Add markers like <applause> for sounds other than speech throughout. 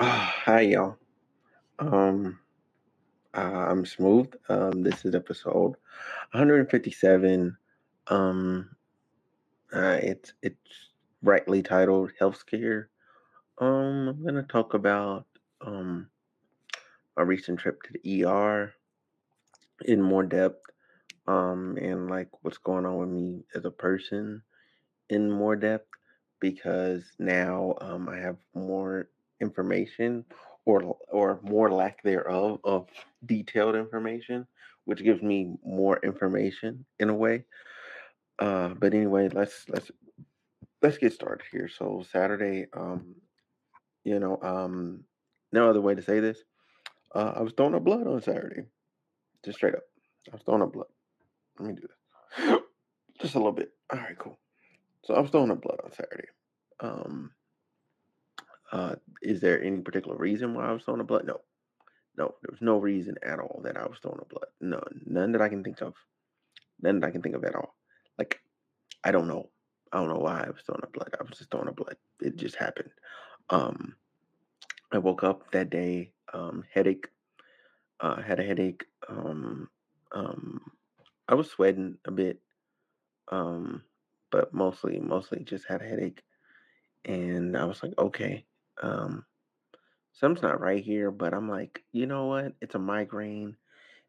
<sighs> Hi, y'all. Um, uh, I'm Smooth. Um, this is episode 157. Um, uh, it's it's rightly titled Health Scare. Um, I'm gonna talk about um my recent trip to the ER in more depth. Um, and like what's going on with me as a person in more depth because now um I have more information or or more lack thereof of detailed information, which gives me more information in a way. Uh, but anyway, let's let's let's get started here. So Saturday, um, you know, um, no other way to say this. Uh, I was throwing up blood on Saturday, just straight up. I was throwing up blood. Let me do this, <laughs> just a little bit. All right, cool. So I was throwing up blood on Saturday. Um, uh, is there any particular reason why I was throwing up blood? No, no, there was no reason at all that I was throwing up blood. None, none that I can think of. None that I can think of at all. Like, I don't know. I don't know why I was throwing up blood. I was just throwing up blood. It just happened. Um, I woke up that day, um, headache. Uh, had a headache. Um, um, I was sweating a bit, um, but mostly, mostly just had a headache. And I was like, okay, um, something's not right here. But I'm like, you know what? It's a migraine.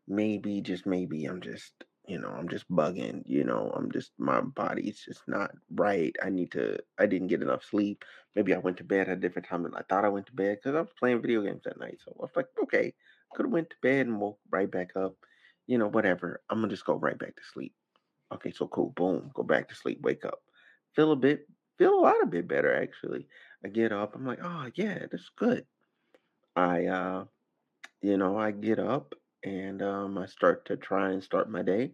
Maybe, just maybe, I'm just, you know, I'm just bugging. You know, I'm just my body's just not right. I need to. I didn't get enough sleep. Maybe I went to bed at a different time than I thought I went to bed because I was playing video games that night. So I was like, okay, could have went to bed and woke right back up. You know, whatever. I'm gonna just go right back to sleep. Okay, so cool. Boom. Go back to sleep. Wake up. Feel a bit. Feel a lot a bit better actually. I get up. I'm like, oh yeah, that's good. I uh, you know, I get up and um, I start to try and start my day,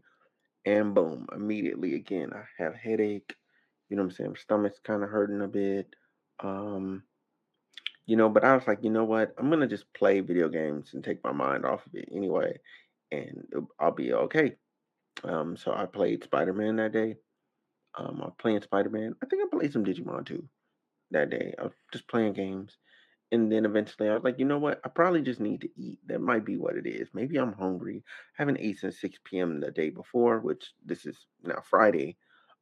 and boom, immediately again, I have headache. You know what I'm saying? My stomach's kind of hurting a bit. Um, you know, but I was like, you know what? I'm gonna just play video games and take my mind off of it anyway, and I'll be okay. Um, so I played Spider Man that day. Um, I'm playing Spider Man. I think I played some Digimon too that day. I was just playing games. And then eventually I was like, you know what? I probably just need to eat. That might be what it is. Maybe I'm hungry. I haven't eaten since 6 p.m. the day before, which this is now Friday.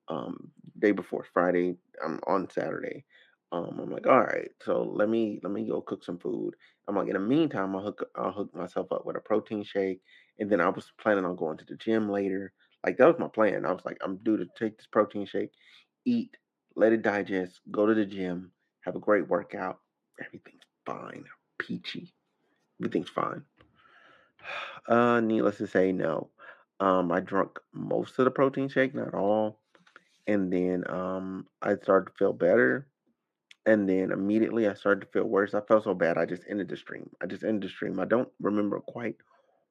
Um, day before Friday, I'm on Saturday. Um, I'm like, all right, so let me let me go cook some food. I'm like, in the meantime, I'll hook I'll hook myself up with a protein shake, and then I was planning on going to the gym later. Like that was my plan. I was like, I'm due to take this protein shake, eat, let it digest, go to the gym, have a great workout. Everything's fine, peachy. Everything's fine. <sighs> Uh, needless to say, no. Um, I drunk most of the protein shake, not all, and then um, I started to feel better, and then immediately I started to feel worse. I felt so bad, I just ended the stream. I just ended the stream. I don't remember quite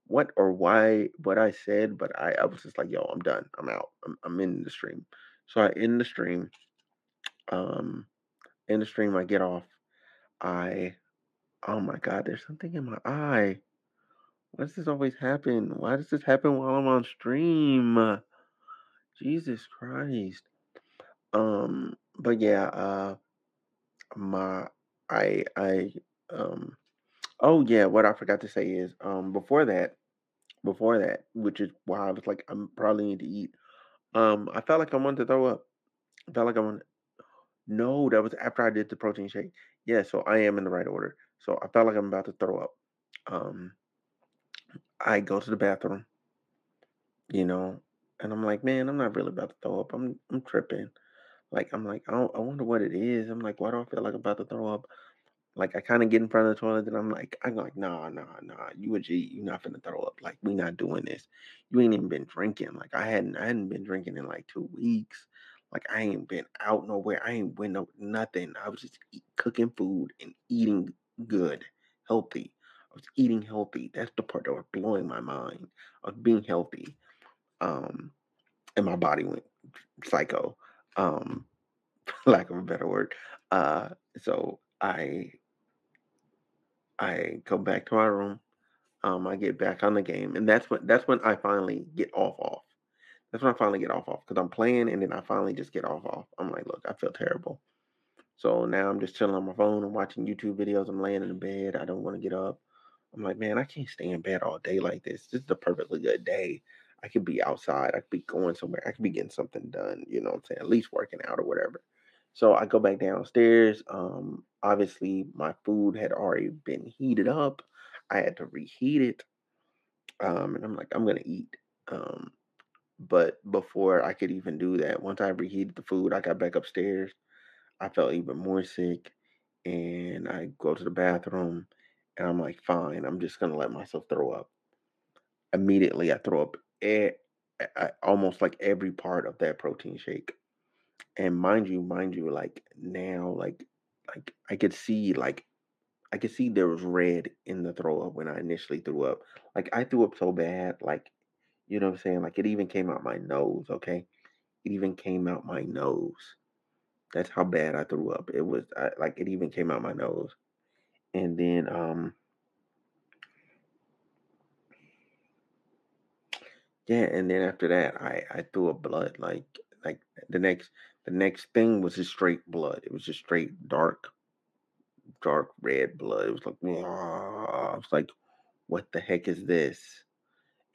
what or why what I said, but I, I was just like, yo, I'm done. I'm out. I'm, I'm in the stream. So I end the stream. Um, in the stream, I get off. I oh my god, there's something in my eye. Why does this always happen? Why does this happen while I'm on stream? Jesus Christ. Um, but yeah, uh my I I um oh yeah, what I forgot to say is um before that, before that, which is why I was like I'm probably need to eat. Um I felt like I wanted to throw up. I felt like I wanted no, that was after I did the protein shake. Yeah, so I am in the right order. So I felt like I'm about to throw up. Um I go to the bathroom, you know, and I'm like, man, I'm not really about to throw up. I'm I'm tripping. Like I'm like, I I wonder what it is. I'm like, why do I feel like I'm about to throw up? Like I kind of get in front of the toilet and I'm like, I'm like, nah, nah, nah. You a G, you're not finna throw up. Like we not doing this. You ain't even been drinking. Like I hadn't, I hadn't been drinking in like two weeks. Like I ain't been out nowhere. I ain't went no nothing. I was just eat, cooking food and eating good, healthy. I was eating healthy. That's the part that was blowing my mind. I was being healthy. Um, and my body went psycho. Um, <laughs> lack of a better word. Uh, so I I go back to my room. um, I get back on the game, and that's when that's when I finally get off off. That's when I finally get off off because I'm playing, and then I finally just get off off. I'm like, look, I feel terrible. So now I'm just chilling on my phone. I'm watching YouTube videos. I'm laying in the bed. I don't want to get up. I'm like, man, I can't stay in bed all day like this. This is a perfectly good day. I could be outside. I could be going somewhere. I could be getting something done. You know what I'm saying? At least working out or whatever. So I go back downstairs. Um, obviously, my food had already been heated up. I had to reheat it. Um, and I'm like, I'm gonna eat. Um, but before I could even do that, once I reheated the food, I got back upstairs. I felt even more sick, and I go to the bathroom, and I'm like, fine, I'm just gonna let myself throw up. Immediately, I throw up e- I, almost like every part of that protein shake. And mind you, mind you, like now, like like I could see like I could see there was red in the throw up when I initially threw up. Like I threw up so bad, like you know what I'm saying? Like it even came out my nose, okay? It even came out my nose. That's how bad I threw up. It was I, like it even came out my nose. And then um yeah, and then after that I I threw up blood like like the next the next thing was just straight blood. It was just straight dark dark red blood. It was like I was like what the heck is this?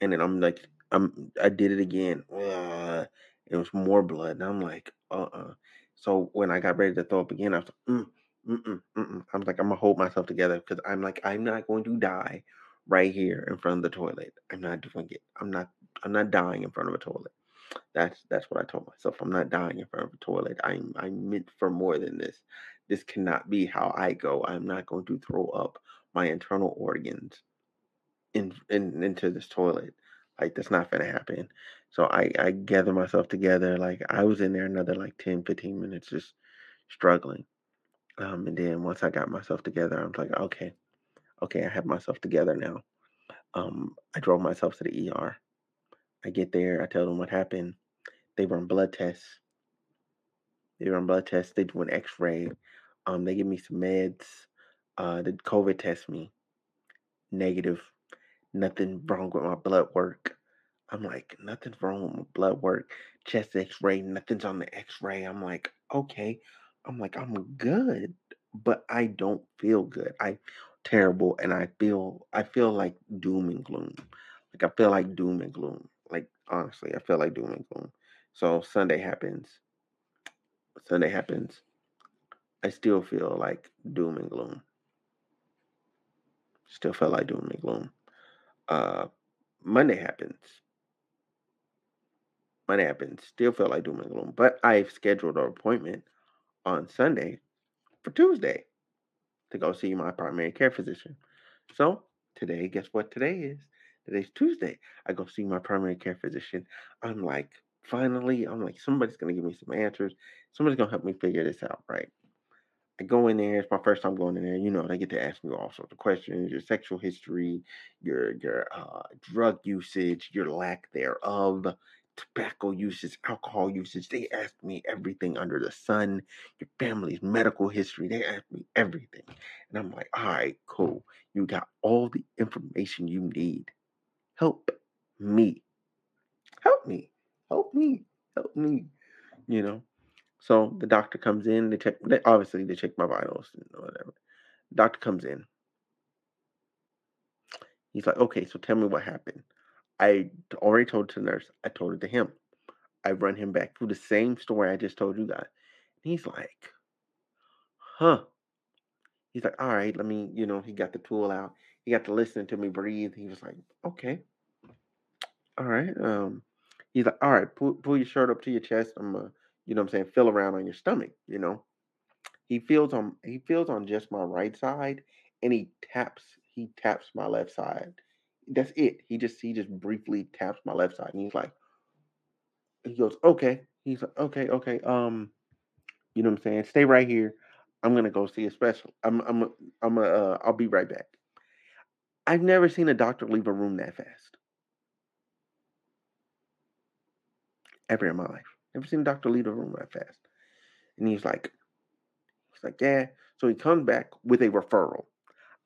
And then I'm like I did it again. Uh, it was more blood, and I'm like, uh, uh So when I got ready to throw up again, I was like, mm, mm-mm, mm-mm. I was like, I'm gonna hold myself together because I'm like, I'm not going to die right here in front of the toilet. I'm not doing it. I'm not. I'm not dying in front of a toilet. That's that's what I told myself. I'm not dying in front of a toilet. I'm I'm meant for more than this. This cannot be how I go. I'm not going to throw up my internal organs in, in into this toilet. Like that's not gonna happen. So I I gather myself together. Like I was in there another like 10, 15 minutes just struggling. Um, and then once I got myself together, I was like, okay, okay, I have myself together now. Um, I drove myself to the ER. I get there, I tell them what happened. They run blood tests. They run blood tests. They do an X-ray. Um, they give me some meds. Uh, the COVID test me negative nothing wrong with my blood work. I'm like, nothing's wrong with my blood work. Chest x ray, nothing's on the x ray. I'm like, okay. I'm like, I'm good, but I don't feel good. I terrible and I feel I feel like doom and gloom. Like I feel like doom and gloom. Like honestly, I feel like doom and gloom. So Sunday happens. Sunday happens. I still feel like doom and gloom. Still feel like doom and gloom. Uh, Monday happens. Monday happens. Still feel like doom and gloom, but I've scheduled an appointment on Sunday for Tuesday to go see my primary care physician. So today, guess what today is? Today's Tuesday. I go see my primary care physician. I'm like, finally, I'm like, somebody's gonna give me some answers. Somebody's gonna help me figure this out, right? I go in there. It's my first time going in there. You know, they get to ask me all sorts of questions: your sexual history, your your uh, drug usage, your lack thereof, tobacco usage, alcohol usage. They ask me everything under the sun. Your family's medical history. They ask me everything, and I'm like, all right, cool. You got all the information you need. Help me. Help me. Help me. Help me. You know. So the doctor comes in. They check. They, obviously, they check my vitals and whatever. Doctor comes in. He's like, "Okay, so tell me what happened." I already told it to the nurse. I told it to him. I run him back through the same story I just told you guys. And he's like, "Huh." He's like, "All right, let me." You know, he got the tool out. He got to listen to me breathe. He was like, "Okay, all right." Um, he's like, "All right, pull pull your shirt up to your chest. I'm gonna." You know what I'm saying, feel around on your stomach, you know. He feels on he feels on just my right side and he taps he taps my left side. That's it. He just he just briefly taps my left side and he's like he goes, "Okay." He's like, "Okay, okay. Um you know what I'm saying? Stay right here. I'm going to go see a special. I'm I'm I'm uh I'll be right back." I've never seen a doctor leave a room that fast. Ever in my life. Never seen Dr. leave the room that fast. And he's like, he's like, yeah. So he comes back with a referral.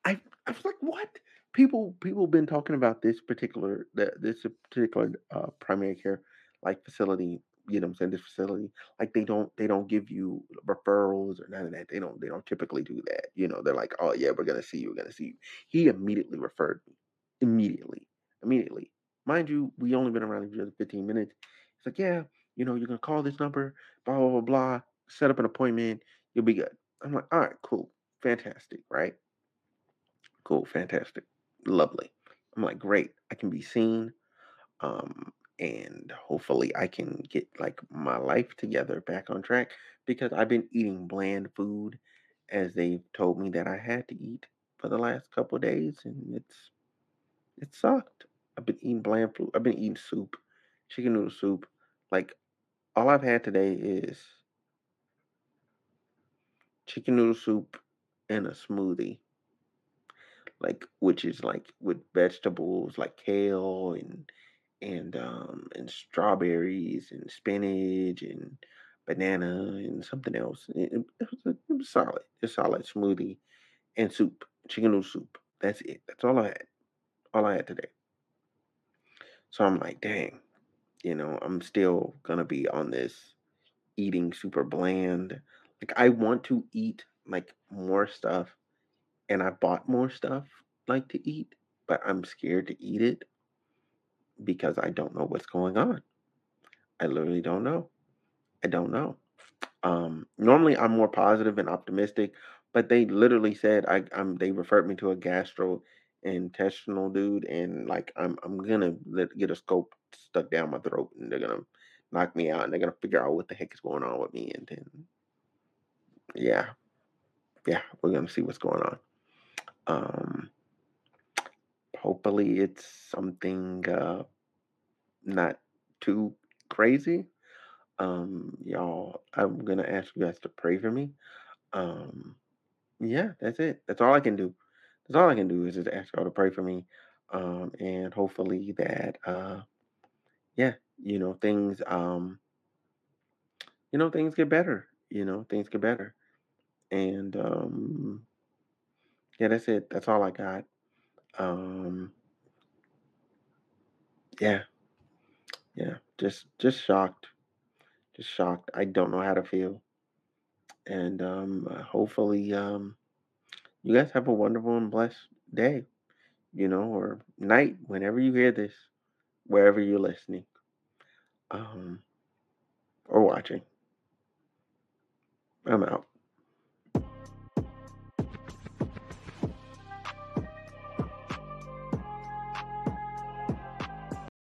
I, I was like, what? people people been talking about this particular this particular uh, primary care like facility. You know, I'm saying this facility like they don't they don't give you referrals or none of that. They don't they don't typically do that. You know, they're like, oh yeah, we're gonna see you, we're gonna see you. He immediately referred me, immediately, immediately. Mind you, we only been around each other 15 minutes. He's like, yeah, you know, you're gonna call this number, blah blah blah blah. Set up an appointment, you'll be good. I'm like, all right, cool, fantastic, right? Cool, fantastic, lovely. I'm like, great, I can be seen. Um, and hopefully I can get like my life together back on track because I've been eating bland food as they've told me that I had to eat for the last couple days and it's it sucked. I've been eating bland food. I've been eating soup, chicken noodle soup. Like all I've had today is chicken noodle soup and a smoothie like which is like with vegetables like kale and and um and strawberries and spinach and banana and something else. It, it, it was, a, it was solid. It's solid smoothie and soup, chicken noodle soup. That's it. That's all I had. All I had today. So I'm like, dang, you know, I'm still gonna be on this eating super bland. Like I want to eat like more stuff and I bought more stuff like to eat, but I'm scared to eat it because I don't know what's going on. I literally don't know. I don't know. Um, normally I'm more positive and optimistic, but they literally said I, I'm. They referred me to a gastrointestinal dude, and like I'm, I'm gonna let, get a scope stuck down my throat, and they're gonna knock me out, and they're gonna figure out what the heck is going on with me, and then yeah, yeah, we're gonna see what's going on. Um, hopefully it's something uh, not too crazy. Um, y'all, I'm gonna ask you guys to pray for me. Um, yeah, that's it. That's all I can do. That's all I can do is just ask y'all to pray for me. Um, and hopefully that uh yeah, you know, things um, you know, things get better. You know, things get better. And um yeah, that's it. That's all I got. Um yeah, yeah. Just just shocked. Just shocked. I don't know how to feel. And um hopefully um you guys have a wonderful and blessed day, you know, or night whenever you hear this, wherever you're listening, um or watching. I'm out.